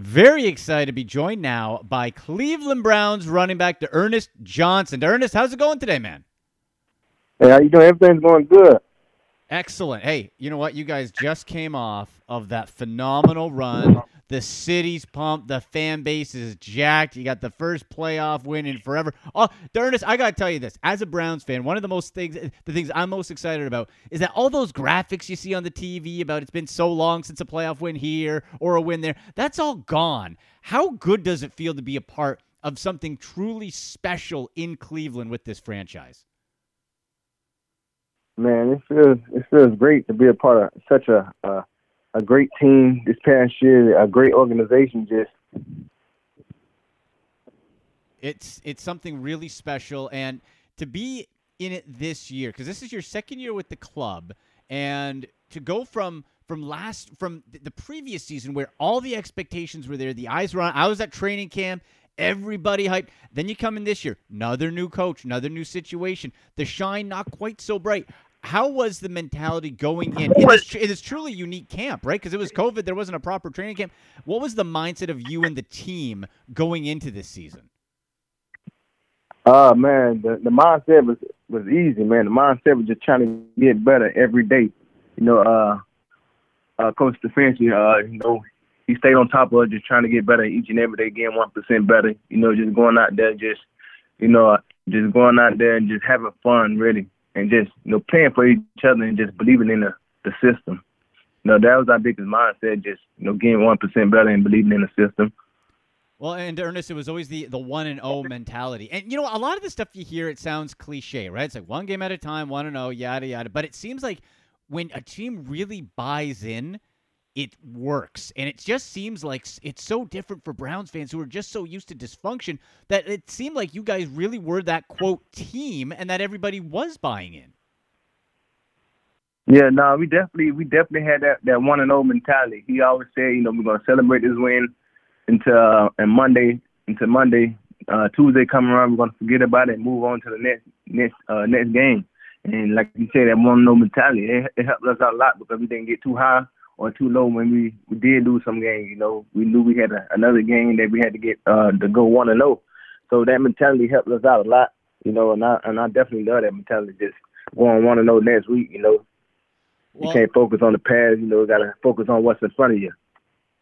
Very excited to be joined now by Cleveland Browns running back D'Ernest Johnson. Ernest, how's it going today, man? Hey, how you doing? Everything's going good. Excellent. Hey, you know what? You guys just came off of that phenomenal run. The city's pumped. The fan base is jacked. You got the first playoff win in forever. Oh, Ernest, I gotta tell you this. As a Browns fan, one of the most things, the things I'm most excited about is that all those graphics you see on the TV about it's been so long since a playoff win here or a win there. That's all gone. How good does it feel to be a part of something truly special in Cleveland with this franchise? Man, it feels it feels great to be a part of such a a, a great team this past year, a great organization. Just it's it's something really special, and to be in it this year because this is your second year with the club, and to go from from last from the previous season where all the expectations were there, the eyes were on. I was at training camp. Everybody hyped. Then you come in this year, another new coach, another new situation. The shine not quite so bright how was the mentality going in? It is, it is truly unique camp, right? Because it was COVID, there wasn't a proper training camp. What was the mindset of you and the team going into this season? Uh man, the, the mindset was was easy, man. The mindset was just trying to get better every day. You know, uh, uh Coach Stefanski, uh, you know, he stayed on top of it, just trying to get better each and every day, getting one percent better. You know, just going out there, just you know, just going out there and just having fun, really and just you know playing for each other and just believing in the, the system. You know, that was our biggest mindset, just you know getting one percent better and believing in the system. Well, and Ernest, it was always the the one and zero oh mentality, and you know a lot of the stuff you hear, it sounds cliche, right? It's like one game at a time, one and zero, oh, yada yada. But it seems like when a team really buys in it works. And it just seems like it's so different for Browns fans who are just so used to dysfunction that it seemed like you guys really were that quote team and that everybody was buying in. Yeah, no, we definitely we definitely had that that one and zero mentality. He always said, you know, we're gonna celebrate this win until uh, and Monday until Monday, uh, Tuesday coming around, we're gonna forget about it and move on to the next next uh, next game. And like you said, that one and zero mentality it, it helped us out a lot because we didn't get too high or too low when we, we did lose some games. You know, we knew we had a, another game that we had to get uh, to go one and zero. Oh. So that mentality helped us out a lot. You know, and I and I definitely love that mentality. Just going one and zero oh next week. You know, well, you can't focus on the past. You know, got to focus on what's in front of you.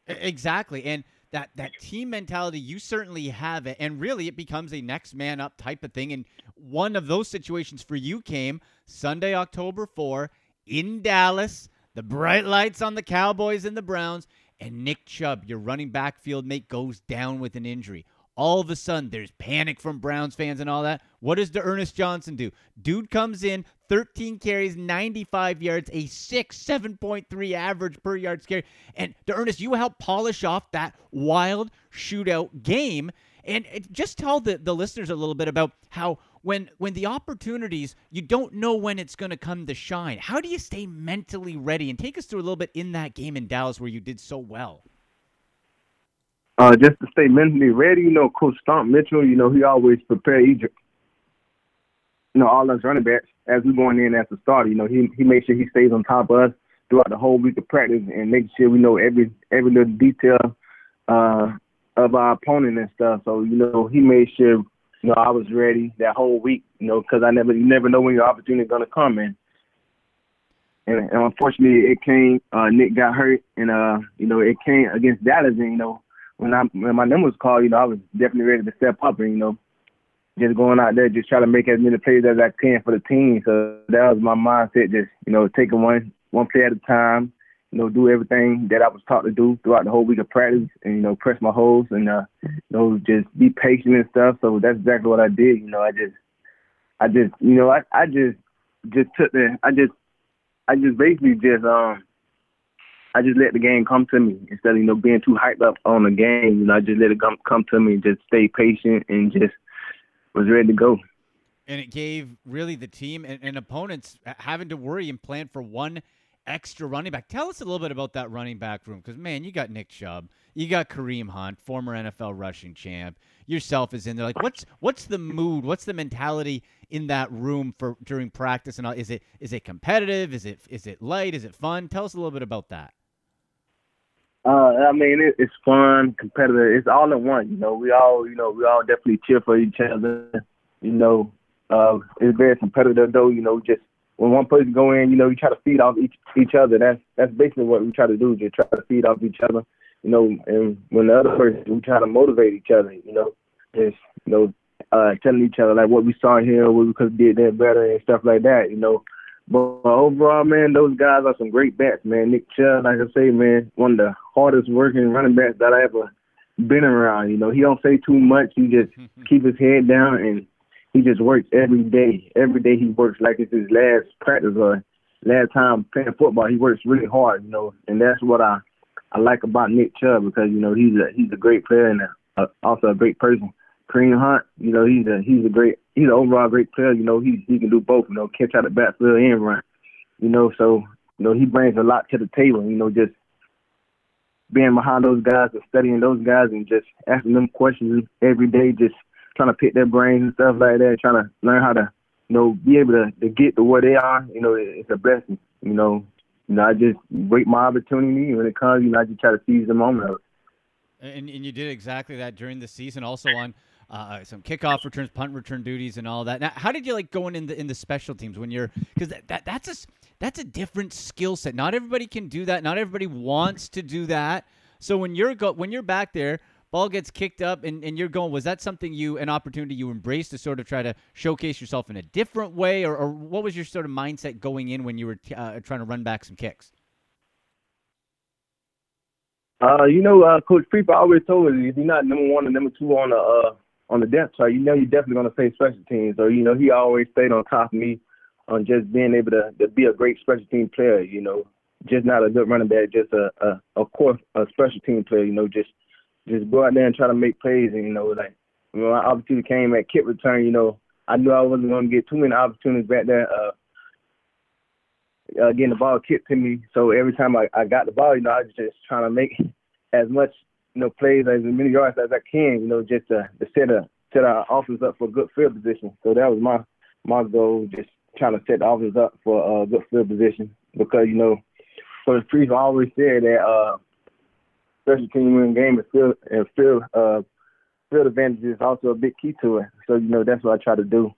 Exactly, and that that team mentality you certainly have it and really it becomes a next man up type of thing and one of those situations for you came sunday october 4 in dallas the bright lights on the Cowboys and the Browns, and Nick Chubb, your running backfield mate, goes down with an injury. All of a sudden, there's panic from Browns fans and all that. What does D'Ernest Johnson do? Dude comes in, 13 carries, 95 yards, a 6, 7.3 average per yard carry. And D'Ernest, you help polish off that wild shootout game. And just tell the, the listeners a little bit about how when when the opportunities you don't know when it's going to come to shine. How do you stay mentally ready? And take us through a little bit in that game in Dallas where you did so well. Uh, just to stay mentally ready, you know, Coach Stump Mitchell, you know, he always prepare Egypt. You know, all us running backs as we going in as a starter. You know, he he makes sure he stays on top of us throughout the whole week of practice and making sure we know every every little detail uh, of our opponent and stuff. So you know, he made sure you know, I was ready that whole week, you know, because I never, you never know when your opportunity is gonna come, in. and, and unfortunately, it came. Uh, Nick got hurt, and uh, you know, it came against Dallas, and you know, when I when my number was called, you know, I was definitely ready to step up, and you know, just going out there, just try to make as many plays as I can for the team. So that was my mindset, just you know, taking one one play at a time, you know, do everything that I was taught to do throughout the whole week of practice and, you know, press my holes and, uh, you know, just be patient and stuff. So that's exactly what I did. You know, I just, I just, you know, I, I just, just took the, I just, I just basically just, um, I just let the game come to me instead of, you know, being too hyped up on the game. You know, I just let it come, come to me just stay patient and just was ready to go. And it gave really the team and, and opponents having to worry and plan for one – extra running back. Tell us a little bit about that running back room because, man, you got Nick Chubb, you got Kareem Hunt, former NFL rushing champ. Yourself is in there. Like, what's what's the mood? What's the mentality in that room for during practice? And all? is it is it competitive? Is it is it light? Is it fun? Tell us a little bit about that. Uh, I mean, it, it's fun, competitive. It's all in one. You know, we all, you know, we all definitely cheer for each other. You know, uh, it's very competitive though. You know, just when one person go in, you know, you try to feed off each each other. That's that's basically what we try to do. Just try to feed off each other. You know, and when the other person, we try to motivate each other. You know, just you know, uh, telling each other like what we saw here, what we could have did that better and stuff like that. You know, but overall, man, those guys are some great backs, man. Nick Chubb, like I say, man, one of the hardest working running backs that I ever been around. You know, he don't say too much. He just keep his head down and he just works every day. Every day he works like it's his last practice or last time playing football. He works really hard, you know, and that's what I I like about Nick Chubb because you know he's a he's a great player and a, also a great person. Kareem Hunt, you know, he's a he's a great he's an overall great player. You know, he he can do both. You know, catch out the backfield and run. You know, so you know he brings a lot to the table. You know, just being behind those guys and studying those guys and just asking them questions every day, just trying to pick their brains and stuff like that, trying to learn how to you know be able to, to get to where they are. You know, it's a blessing. You know, you know, I just wait my opportunity when it comes. You know, I just try to seize the moment of it. And, and you did exactly that during the season. Also on uh, some kickoff returns, punt return duties, and all that. Now, how did you like going in the in the special teams when you're because that, that that's a that's a different skill set. Not everybody can do that. Not everybody wants to do that. So when you're go when you're back there, ball gets kicked up, and, and you're going. Was that something you an opportunity you embraced to sort of try to showcase yourself in a different way, or, or what was your sort of mindset going in when you were uh, trying to run back some kicks? Uh, you know, uh, Coach Priefer always told us if you're not number one and number two on the uh, on the depth chart, you know you're definitely going to face special teams. So, you know, he always stayed on top of me on just being able to, to be a great special team player, you know, just not a good running back, just a, a of course a special team player, you know, just just go out there and try to make plays and you know, like when my opportunity came at kick return, you know, I knew I wasn't gonna get too many opportunities back there, uh uh, getting the ball kicked to me. So every time I, I got the ball, you know, I was just trying to make as much you know, plays as many yards as I can, you know, just to, to set a set our offense up for a good field position. So that was my my goal, just trying to set the offense up for a good field position because you know, for the Priest always said that uh, special team win game and field and field uh, field advantage is also a big key to it. So you know, that's what I try to do.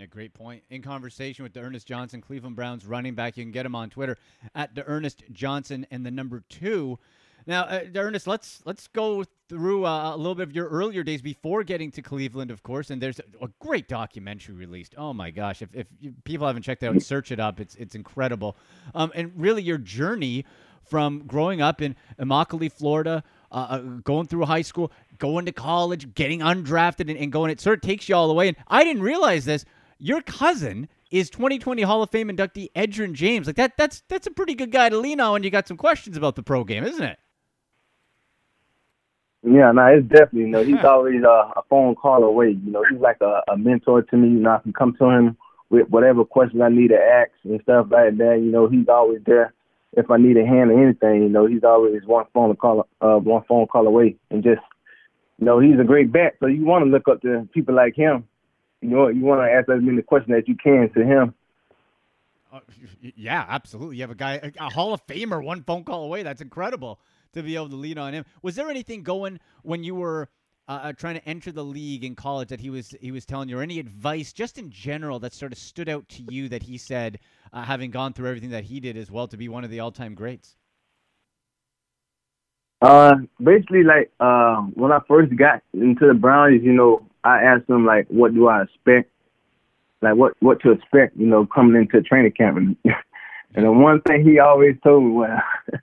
A great point. In conversation with D'Ernest Johnson, Cleveland Browns running back. You can get him on Twitter at D'Ernest Johnson and the number two. Now, uh, Ernest, let's let's go through uh, a little bit of your earlier days before getting to Cleveland, of course. And there's a, a great documentary released. Oh my gosh! If, if you, people haven't checked it out, search it up. It's it's incredible. Um, and really, your journey from growing up in Immokalee, Florida, uh, uh, going through high school, going to college, getting undrafted, and, and going. It sort of takes you all the way. And I didn't realize this. Your cousin is 2020 Hall of Fame inductee Edgerrin James. Like that. That's that's a pretty good guy to lean on when you got some questions about the pro game, isn't it? Yeah, no, it's definitely, you know, he's always uh, a phone call away. You know, he's like a, a mentor to me. You know, I can come to him with whatever questions I need to ask and stuff like that. You know, he's always there if I need a hand or anything. You know, he's always one phone call, uh, one phone call away, and just, you know, he's a great back. So you want to look up to people like him. You know, you want to ask as many questions as you can to him. Uh, yeah, absolutely. You have a guy, a, a Hall of Famer, one phone call away. That's incredible to be able to lean on him. Was there anything going when you were uh, uh, trying to enter the league in college that he was he was telling you, or any advice just in general that sort of stood out to you that he said, uh, having gone through everything that he did as well, to be one of the all time greats? Uh, basically, like uh, when I first got into the Brownies, you know, I asked him like, what do I expect? Like what what to expect, you know, coming into training camp. And, and the one thing he always told me was,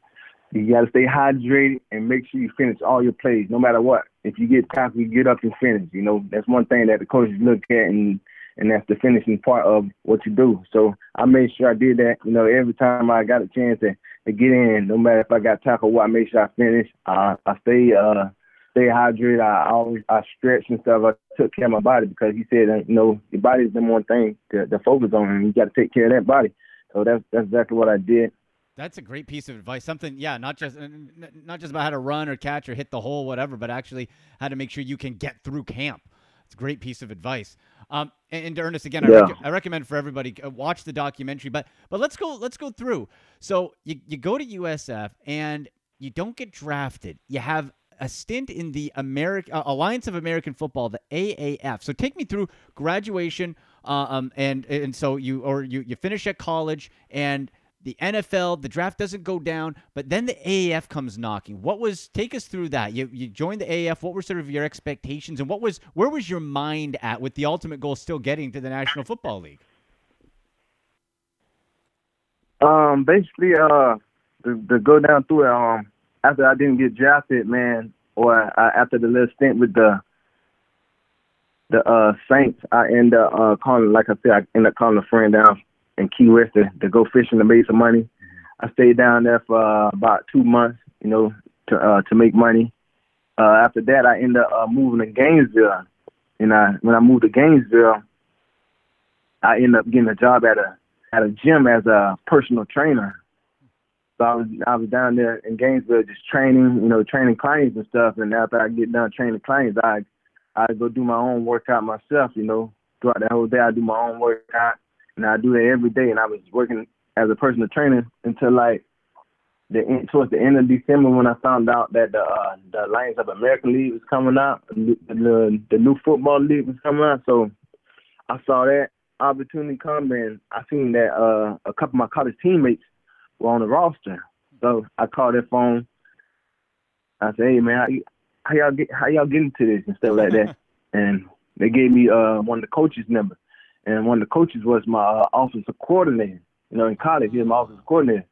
You got to stay hydrated and make sure you finish all your plays, no matter what. If you get tired, you get up and finish. You know, that's one thing that the coaches look at, and and that's the finishing part of what you do. So I made sure I did that. You know, every time I got a chance to, to get in, no matter if I got tackled what, I made sure I finish. Uh, I stay uh stay hydrated. I always I stretch and stuff. I took care of my body because he said, you know, your body is the one thing to, to focus on, and you got to take care of that body. So that's that's exactly what I did. That's a great piece of advice. Something, yeah, not just not just about how to run or catch or hit the hole, whatever, but actually how to make sure you can get through camp. It's a great piece of advice. Um, and, and Ernest, again, yeah. I, rec- I, recommend for everybody uh, watch the documentary. But but let's go let's go through. So you you go to USF and you don't get drafted. You have a stint in the American uh, Alliance of American Football, the AAF. So take me through graduation, uh, um, and and so you or you you finish at college and the NFL, the draft doesn't go down, but then the AAF comes knocking. What was take us through that? You you joined the AAF. What were sort of your expectations, and what was where was your mind at with the ultimate goal still getting to the National Football League? Um, basically, uh, to, to go down through it, um, after I didn't get drafted, man, or I, after the little stint with the the uh Saints, I end up uh calling, like I said, I end up calling a friend down in Key West to, to go fishing to make some money. I stayed down there for uh, about two months, you know, to uh, to make money. Uh, after that, I ended up uh, moving to Gainesville, and I when I moved to Gainesville, I ended up getting a job at a at a gym as a personal trainer. So I was I was down there in Gainesville just training, you know, training clients and stuff. And after I get done training clients, I I go do my own workout myself, you know. Throughout the whole day, I do my own workout and I do that every day. And I was working as a personal trainer until like the towards the end of December when I found out that the uh, the Alliance of American League was coming out, the, the the new football league was coming out. So I saw that opportunity come, and I seen that uh, a couple of my college teammates were on the roster. So I called their phone. I said, "Hey man, how, y- how y'all get how y'all get into this and stuff like that?" and they gave me uh, one of the coaches' number and one of the coaches was my uh, offensive coordinator. You know, in college, he was my offensive coordinator,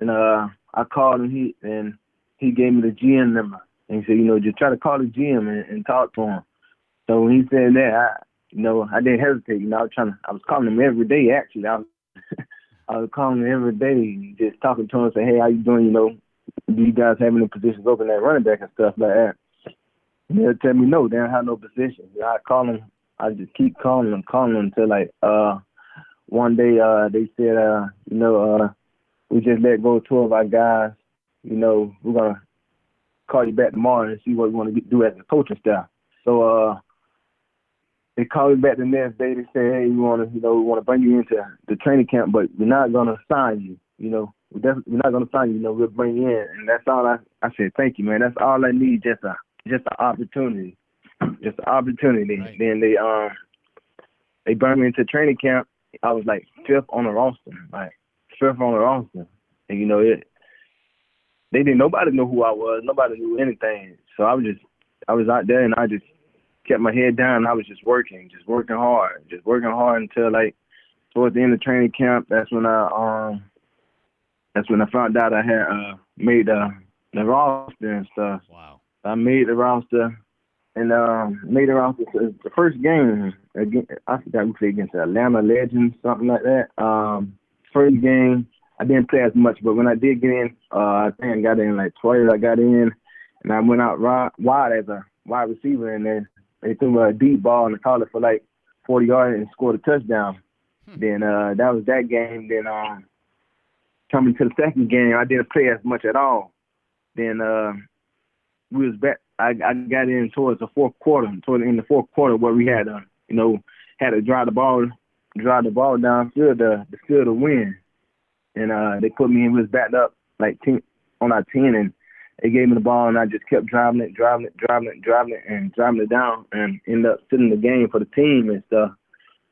and uh, I called him. He and he gave me the GM number, and he said, you know, just try to call the GM and, and talk to him. So when he said that, I, you know, I didn't hesitate. You know, I was trying to, I was calling him every day. Actually, I was, I was calling him every day, just talking to him, saying, hey, how you doing? You know, do you guys have any positions open at running back and stuff like that? And he'll tell me no, they don't have no position. I call him I just keep calling them, calling them until like uh one day uh they said uh you know uh we just let go two of our guys. You know we're gonna call you back tomorrow and see what we want to do as a coaching staff. So uh they called me back the next day. They said, hey, we want to you know we want to bring you into the training camp, but we're not gonna sign you. You know we're definitely we're not gonna sign you. You know we'll bring you in, and that's all I I said. Thank you, man. That's all I need. Just a just an opportunity opportunity. Right. Then they um they brought me into training camp. I was like fifth on the roster, like fifth on the roster, and you know it. They didn't. Nobody knew who I was. Nobody knew anything. So I was just, I was out there, and I just kept my head down. And I was just working, just working hard, just working hard until like towards the end of training camp. That's when I um, that's when I found out I had uh made uh, the roster and stuff. Wow. I made the roster and um, made around the, the first game again, I forgot we played against Atlanta Legends, something like that. Um, first game I didn't play as much, but when I did get in, uh, I think I got in like 12. I got in, and I went out wide as a wide receiver, and then they threw me a deep ball and called it for like 40 yards and scored a touchdown. Hmm. Then uh, that was that game. Then um, coming to the second game, I didn't play as much at all. Then uh, we was back I, I got in towards the fourth quarter, toward in the fourth quarter where we had to, you know, had to drive the ball, drive the ball downfield to, field to win. And uh, they put me in, was backed up like ten, on our ten, and they gave me the ball, and I just kept driving it, driving it, driving it, driving it, and driving it down, and ended up sitting the game for the team and stuff.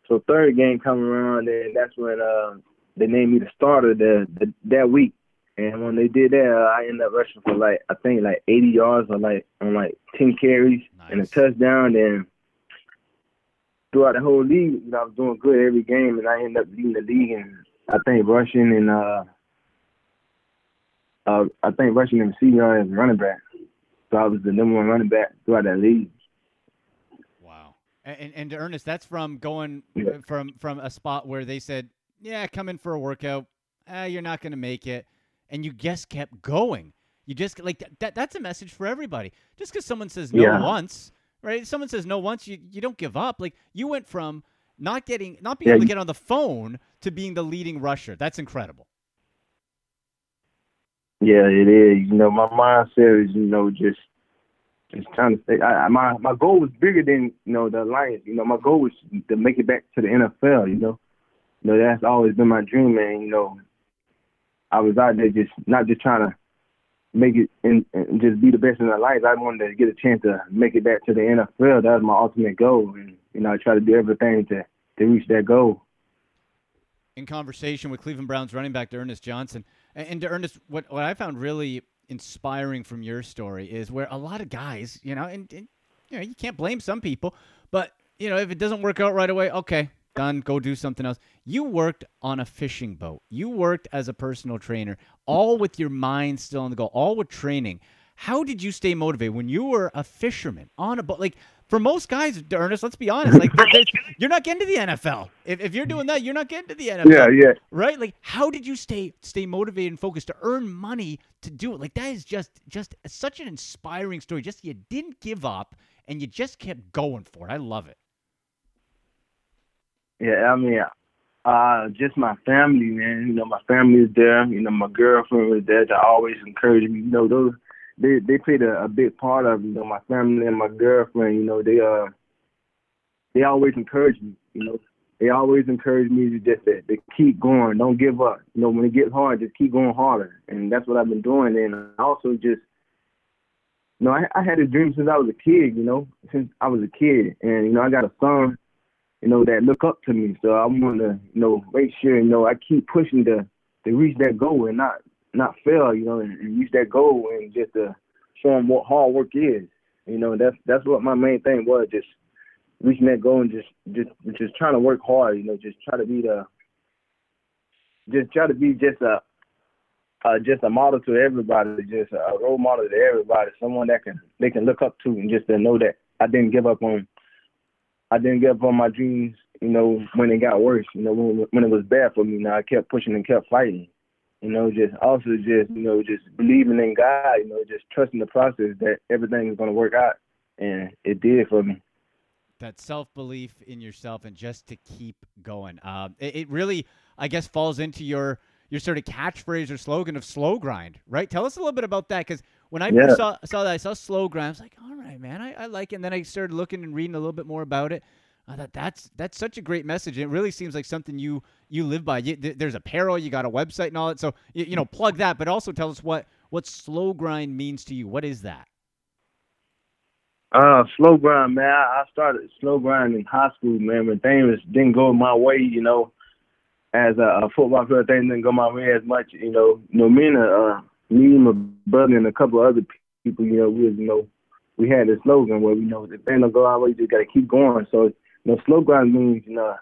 So third game coming around, and that's when uh, they named me the starter the, the that week. And when they did that, uh, I ended up rushing for like I think like 80 yards or like on like 10 carries nice. and a touchdown. And throughout the whole league, you know, I was doing good every game, and I ended up leading the league and I think rushing and uh, uh, I think rushing and receiving as a running back. So I was the number one running back throughout that league. Wow. And, and D'Ernest, that's from going yeah. from from a spot where they said, "Yeah, come in for a workout. Eh, you're not going to make it." And you just kept going. You just like that. That's a message for everybody. Just because someone says no yeah. once, right? Someone says no once, you you don't give up. Like you went from not getting, not being yeah. able to get on the phone to being the leading rusher. That's incredible. Yeah, it is. You know, my mindset is, you know, just just trying to stay. I, my my goal was bigger than you know the alliance. You know, my goal was to make it back to the NFL. You know, you know that's always been my dream, man. You know, I was out there just not just trying to make it and, just be the best in their life. I wanted to get a chance to make it back to the NFL. That was my ultimate goal, and you know I tried to do everything to to reach that goal. In conversation with Cleveland Browns running back Ernest Johnson, and, and D'Ernest, what what I found really inspiring from your story is where a lot of guys, you know, and, and you know you can't blame some people, but you know if it doesn't work out right away, okay, done, go do something else. You worked on a fishing boat. You worked as a personal trainer, all with your mind still on the goal, all with training. How did you stay motivated when you were a fisherman on a boat? Like for most guys, Ernest, let's be honest, like you're not getting to the NFL. If, if you're doing that, you're not getting to the NFL. Yeah, yeah. Right? Like, how did you stay stay motivated and focused to earn money to do it? Like that is just just such an inspiring story. Just you didn't give up and you just kept going for it. I love it. Yeah, I mean, uh, just my family, man. You know, my family is there. You know, my girlfriend was there to always encourage me. You know, those they they played a, a big part of you know my family and my girlfriend. You know, they uh they always encourage me. You know, they always encourage me to just to, to keep going, don't give up. You know, when it gets hard, just keep going harder, and that's what I've been doing. And also just you know, I, I had a dream since I was a kid, you know, since I was a kid. And, you know, I got a son you know, that look up to me. So I want to, you know, make sure, you know, I keep pushing to to reach that goal and not not fail, you know, and, reach that goal and just to show them what hard work is. You know, that's that's what my main thing was, just reaching that goal and just just just trying to work hard. You know, just try to be the just try to be just a uh, just a model to everybody, just a role model to everybody, someone that can they can look up to, and just to know that I didn't give up on I didn't give up on my dreams, you know, when it got worse, you know, when when it was bad for me. Now I kept pushing and kept fighting. You know, just also just, you know, just believing in God, you know, just trusting the process that everything is gonna work out. And it did for me. That self belief in yourself and just to keep going. Uh, it, it really I guess falls into your your sort of catchphrase or slogan of slow grind, right? Tell us a little bit about that because when I yeah. first saw, saw that, I saw slow grind. I was like, all right, man, I, I like it. And then I started looking and reading a little bit more about it. I thought that's that's such a great message. It really seems like something you you live by. You, there's apparel, you got a website and all that. So you, you know, plug that, but also tell us what what slow grind means to you. What is that? Uh, slow grind, man. I started slow grind in high school, man. When things didn't go my way, you know, as a, a football player, things didn't go my way as much. You know, you know, me and uh, me my brother and a couple of other people, you know, we was, you know, we had a slogan where we know if things don't go our way, you just got to keep going. So, you know, slow grind means, you know,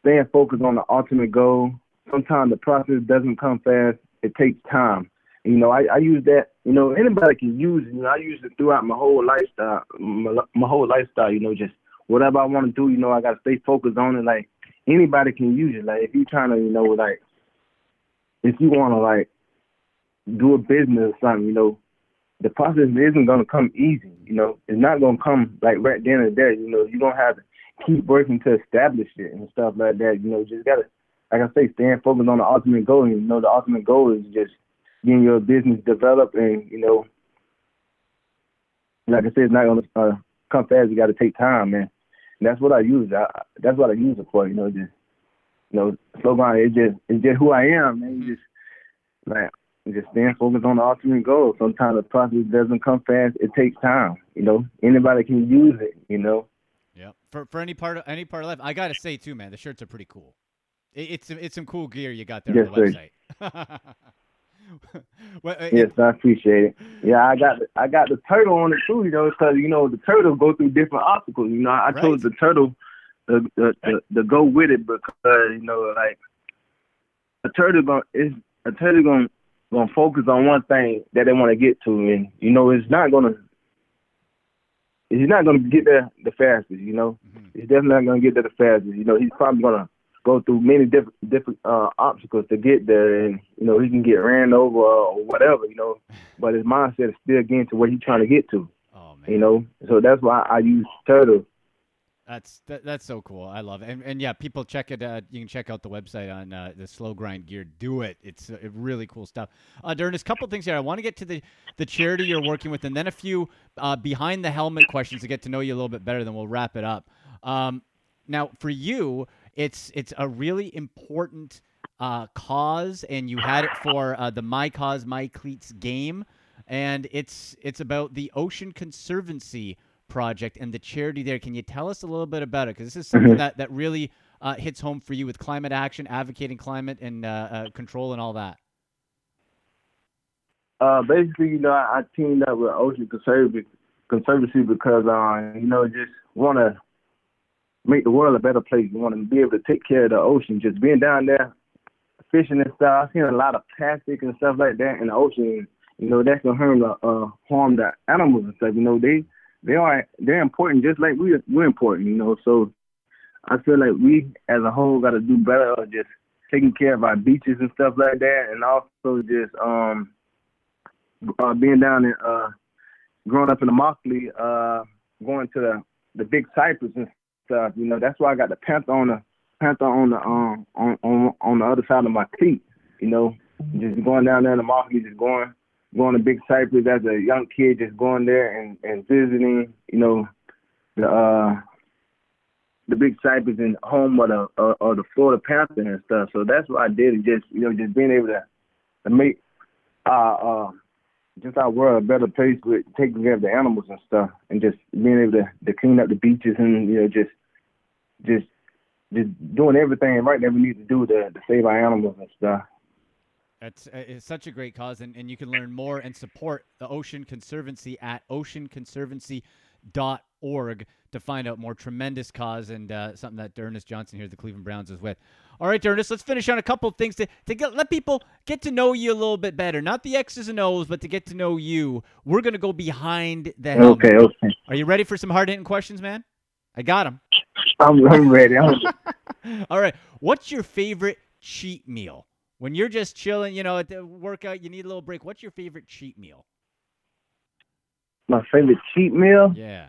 staying focused on the ultimate goal. Sometimes the process doesn't come fast. It takes time. You know, I, I use that. You know, anybody can use it. You know, I use it throughout my whole lifestyle. My, my whole lifestyle. You know, just whatever I want to do. You know, I got to stay focused on it. Like anybody can use it. Like if you're trying to, you know, like if you want to like do a business or something, you know, the process isn't gonna come easy. You know, it's not gonna come like right then and there. You know, you're gonna have to keep working to establish it and stuff like that. You know, just gotta, like I say, stand focused on the ultimate goal. And, you know, the ultimate goal is just getting your business developed, and you know, like I said, it's not gonna uh, come fast. You got to take time, man. And that's what I use. I, that's what I use it for. You know, just you know, slow down. It's just it's just who I am, man. You just like just stand focused on the ultimate goal. Sometimes the process doesn't come fast. It takes time. You know, anybody can use it. You know. Yeah. For for any part of any part of life, I gotta say too, man, the shirts are pretty cool. It, it's it's some cool gear you got there yes, on the website. well, uh, yes, I appreciate it. Yeah, I got the, I got the turtle on it too, you know, because you know the turtle go through different obstacles. You know, I right. chose the turtle to, to, to, to go with it because you know, like a turtle going is a turtle going gonna focus on one thing that they want to get to, and you know it's not gonna he's not gonna get there the fastest. You know, mm-hmm. he's definitely not gonna get there the fastest. You know, he's probably gonna go through many different different uh, obstacles to get there, and you know he can get ran over or whatever. You know, but his mindset is still getting to where he's trying to get to. Oh man. You know, so that's why I use turtle that's that, that's so cool. I love it. And, and yeah, people check it. Uh, you can check out the website on uh, the Slow Grind Gear. Do it. It's uh, really cool stuff. Uh, Darren, a couple things here. I want to get to the the charity you're working with, and then a few uh, behind the helmet questions to get to know you a little bit better. Then we'll wrap it up. Um, now, for you, it's it's a really important uh, cause, and you had it for uh, the My Cause My Cleats game and it's it's about the Ocean Conservancy project and the charity there. Can you tell us a little bit about it? Because this is something Mhm. that that really uh, hits home for you with climate action, advocating climate and uh, uh, control and all that. Uh, basically, you know, I, I teamed up with Ocean Conservancy, Conservancy because, uh, you know, just want to make the world a better place. We want to be able to take care of the ocean. Just being down there, fishing and stuff, I've seen a lot of plastic and stuff like that in the ocean. You know, that's gonna harm the uh, harm the animals and stuff. You know, they they are they're important just like we we're important. You know, so I feel like we as a whole got to do better just taking care of our beaches and stuff like that, and also just um uh, being down in uh, growing up in Immokalee, uh, going to the the big cypress and stuff. You know, that's why I got the panther on the panther on the um on on on the other side of my feet. You know, just going down there in Immokalee, just going going to big cypress as a young kid, just going there and and visiting. You know, the uh the big cypress and home of the uh, of the Florida Panther and stuff. So that's what I did. Is just you know just being able to to make uh uh just our world a better place with taking care of the animals and stuff, and just being able to, to clean up the beaches and you know just just just doing everything right that we need to do to, to save our animals and stuff. It's, uh, it's such a great cause, and, and you can learn more and support the Ocean Conservancy at oceanconservancy.org to find out more. Tremendous cause and uh, something that Ernest Johnson here at the Cleveland Browns is with. All right, Ernest, let's finish on a couple of things to, to get, let people get to know you a little bit better. Not the X's and O's, but to get to know you. We're going to go behind the helmet. Okay, okay, Are you ready for some hard hitting questions, man? I got them. I'm, I'm ready. I'm, All right. What's your favorite cheat meal? When you're just chilling, you know, at the workout, you need a little break. What's your favorite cheat meal? my favorite cheat meal. Yeah.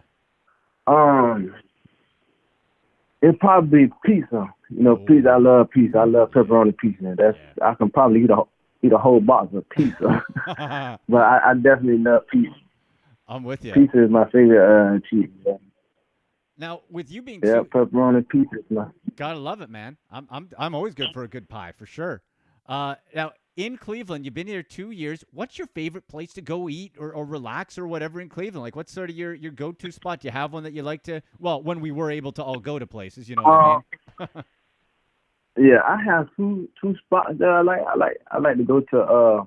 Um, it'd probably be pizza. You know, Oh. pizza. I love pizza. I love pepperoni pizza. That's I can probably eat a eat a whole box of pizza. but I, I definitely love pizza. I'm with you. Pizza is my favorite uh, cheese. Yeah, Now, with you being yeah two, pepperoni pizza my. gotta love it, man. I'm I'm I'm always good for a good pie for sure. Uh, now in Cleveland, you've been here two years. What's your favorite place to go eat or, or relax or whatever in Cleveland? Like, what's sort of your, your go to spot? Do you have one that you like to? Well, when we were able to all go to places, you know what I mean. Yeah, I have two two spots that I like. I like I like to go to uh,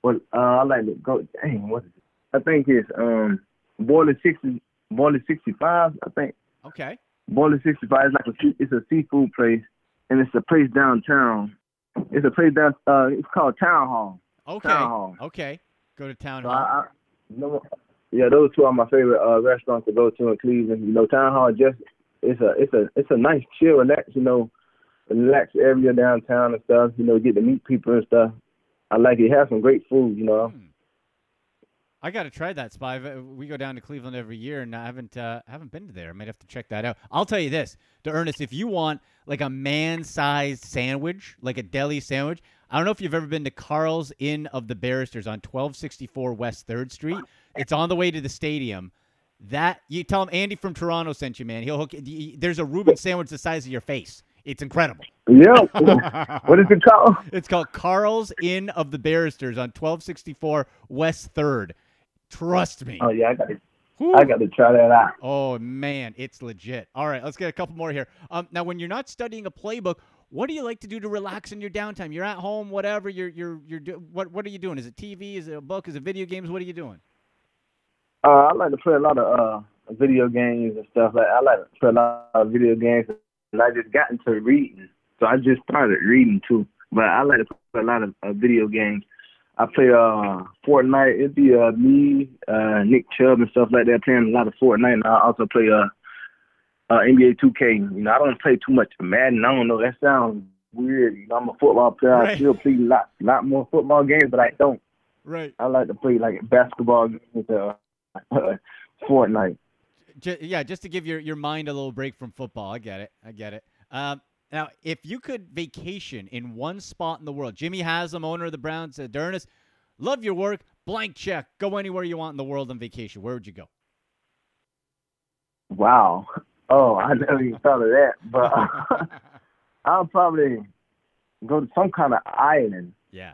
what uh, I like to go. Dang, what is it? I think it's um, Boiler sixty Boiler sixty five. I think Okay. Boiler sixty five is like a it's a seafood place, and it's a place downtown. It's a place down. Uh, it's called Town Hall. Okay. Town Hall. Okay. Go to town So hall. I, I, you yeah, those two are my favorite uh, restaurants to go to in Cleveland. You know, Town Hall just it's a it's a it's a nice chill, relax, you know, relax area downtown and stuff. You know, get to meet people and stuff. I like it. Have some great food, you know. Hmm. I got to try that spot. Uh, We go down to Cleveland every year, and I haven't uh, haven't been to there. I might have to check that out. I'll tell you this, D'Ernest, if you want like a man-sized sandwich, like a deli sandwich, I don't know if you've ever been to Carl's Inn of the Barristers on 1264 West Third Street. It's on the way to the stadium. That you tell him Andy from Toronto sent you, man. He'll hook. There's a Reuben sandwich the size of your face. It's incredible. Yeah. what is it called? It's called Carl's Inn of the Barristers on 1264 West Third. Trust me. Oh yeah, I got to Whew. I got to try that out. Oh man, it's legit. All right, let's get a couple more here. Um, now, when you're not studying a playbook, what do you like to do to relax in your downtime? You're at home, whatever. You're you're you're do- what what are you doing? Is it TV? Is it a book? Is it video games? What are you doing? Uh, I like to play a lot of uh video games and stuff. Like I like to play a lot of video games, and I just got into reading, so I just started reading too. But I like to play a lot of uh, video games. I play uh Fortnite. It'd be uh me, uh Nick Chubb and stuff like that playing a lot of Fortnite. And I also play uh uh NBA 2K. You know, I don't play too much Madden. I don't know. That sounds weird. You know, I'm a football player. Right. I still play a lot, lot more football games, but I don't. Right. I like to play like basketball games. Uh, Fortnite. J- yeah, just to give your, your mind a little break from football. I get it. I get it. Um, now, if you could vacation in one spot in the world, Jimmy Haslam, owner of the Browns, uh, D'Ernest, love your work. Blank check. Go anywhere you want in the world on vacation. Where would you go? Wow. Oh, I never even thought of that. But I'll probably go to some kind of island. yeah.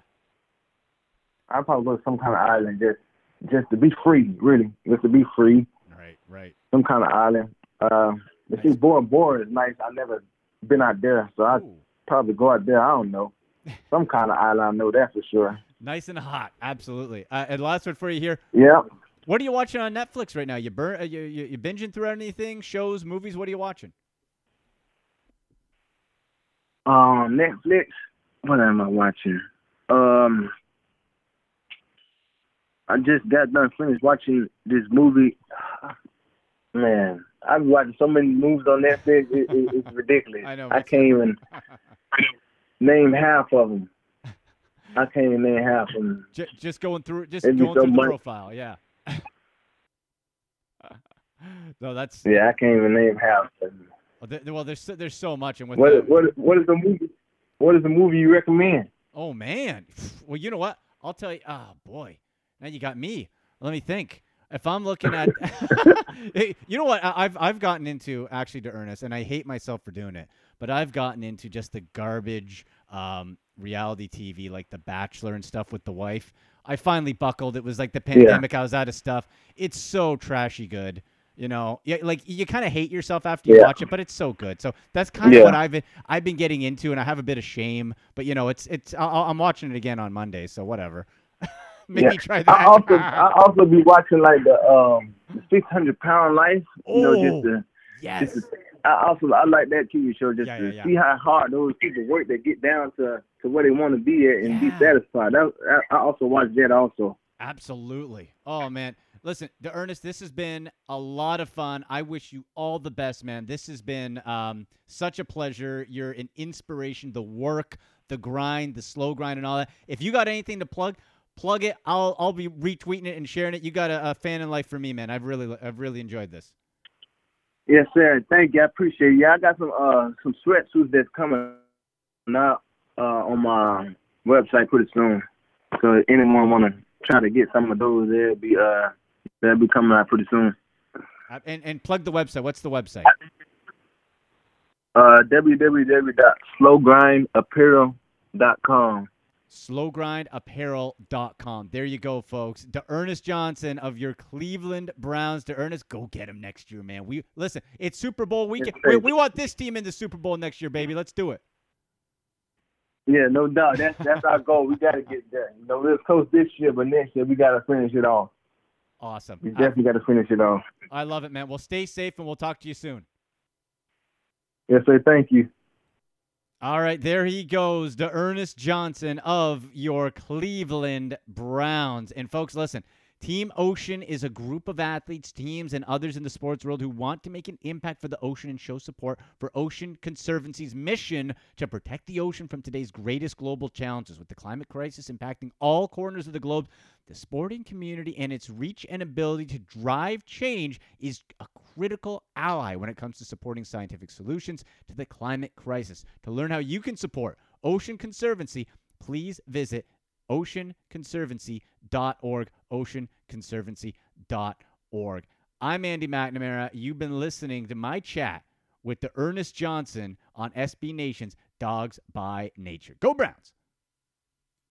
I'll probably go to some kind of island just just to be free, really, just to be free. Right, right. Some kind of island. Uh, nice. Bora Bora is nice. I never been out there, so I probably go out there. I don't know, some kind of island. I know that for sure. Nice and hot, absolutely. Uh, and last one for you here. Yeah. What are you watching on Netflix right now? You burn, uh, you, you you binging through anything? Shows, movies? What are you watching? Um, Netflix. What am I watching? Um, I just got done finished watching this movie. Man, I've watched so many movies on Netflix. It, it, it's ridiculous. I know. I can't even name half of them. I can't even name half of them. Just, just going through, just It'd going so through much. the profile. Yeah. no, that's. Yeah, I can't even name half of them. Well, there's there's so much, and with what the, what what is the movie? What is the movie you recommend? Oh man, well you know what? I'll tell you. Oh boy, now you got me. Let me think. If I'm looking at, you know what? I've I've gotten into actually D'Ernest, and I hate myself for doing it, but I've gotten into just the garbage um, reality TV, like The Bachelor and stuff with the wife. I finally buckled. It was like the pandemic. Yeah. I was out of stuff. It's so trashy good. You know, yeah, like you kind of hate yourself after you yeah. watch it, but it's so good. So that's kind of yeah. what I've been I've been getting into, and I have a bit of shame. But you know, it's it's i am watching it again on Monday, so whatever. Maybe try that. I also I also be watching like the um six hundred pound life. You know, just oh, to, yes. Just to, I also I like that TV show just to see how hard those people work to get down to to where they want to be at and be satisfied. That, I also watch that also. Absolutely. Oh man. Listen, D'Ernest, this has been a lot of fun. I wish you all the best, man. This has been um, such a pleasure. You're an inspiration. The work, the grind, the slow grind, and all that. If you got anything to plug, plug it. I'll I'll be retweeting it and sharing it. You got a, a fan in life for me, man. I've really I've really enjoyed this. Yes, sir. Thank you. I appreciate it. Yeah, I got some uh some sweatsuits that's coming out uh, on my website pretty soon. So anyone want to try to get some of those, they'll be uh That'll be coming out pretty soon. Uh, and and plug the website. What's the website? Uh, www.slowgrindapparel.com. Slowgrindapparel.com. There you go, folks. D'Ernest Johnson of your Cleveland Browns. D'Ernest, go get him next year, man. We listen. It's Super Bowl weekend. We, we want this team in the Super Bowl next year, baby. Let's do it. Yeah, no doubt. That's that's our goal. We got to get there. You know, let's coach this year, but next year we got to finish it off. Awesome. We definitely got to finish it off. I love it, man. Well, stay safe, and we'll talk to you soon. Yes, sir. Thank you. All right, there he goes, D'Ernest Johnson of your Cleveland Browns. And folks, listen, Team Ocean is a group of athletes, teams, and others in the sports world who want to make an impact for the ocean and show support for Ocean Conservancy's mission to protect the ocean from today's greatest global challenges. With the climate crisis impacting all corners of the globe, the sporting community and its reach and ability to drive change is a critical ally when it comes to supporting scientific solutions to the climate crisis. To learn how you can support Ocean Conservancy, please visit oceanconservancy.org, oceanconservancy.org. I'm Andy McNamara. You've been listening to my chat with D'Ernest Johnson on SB Nation's Dawgs By Nature. Go Browns!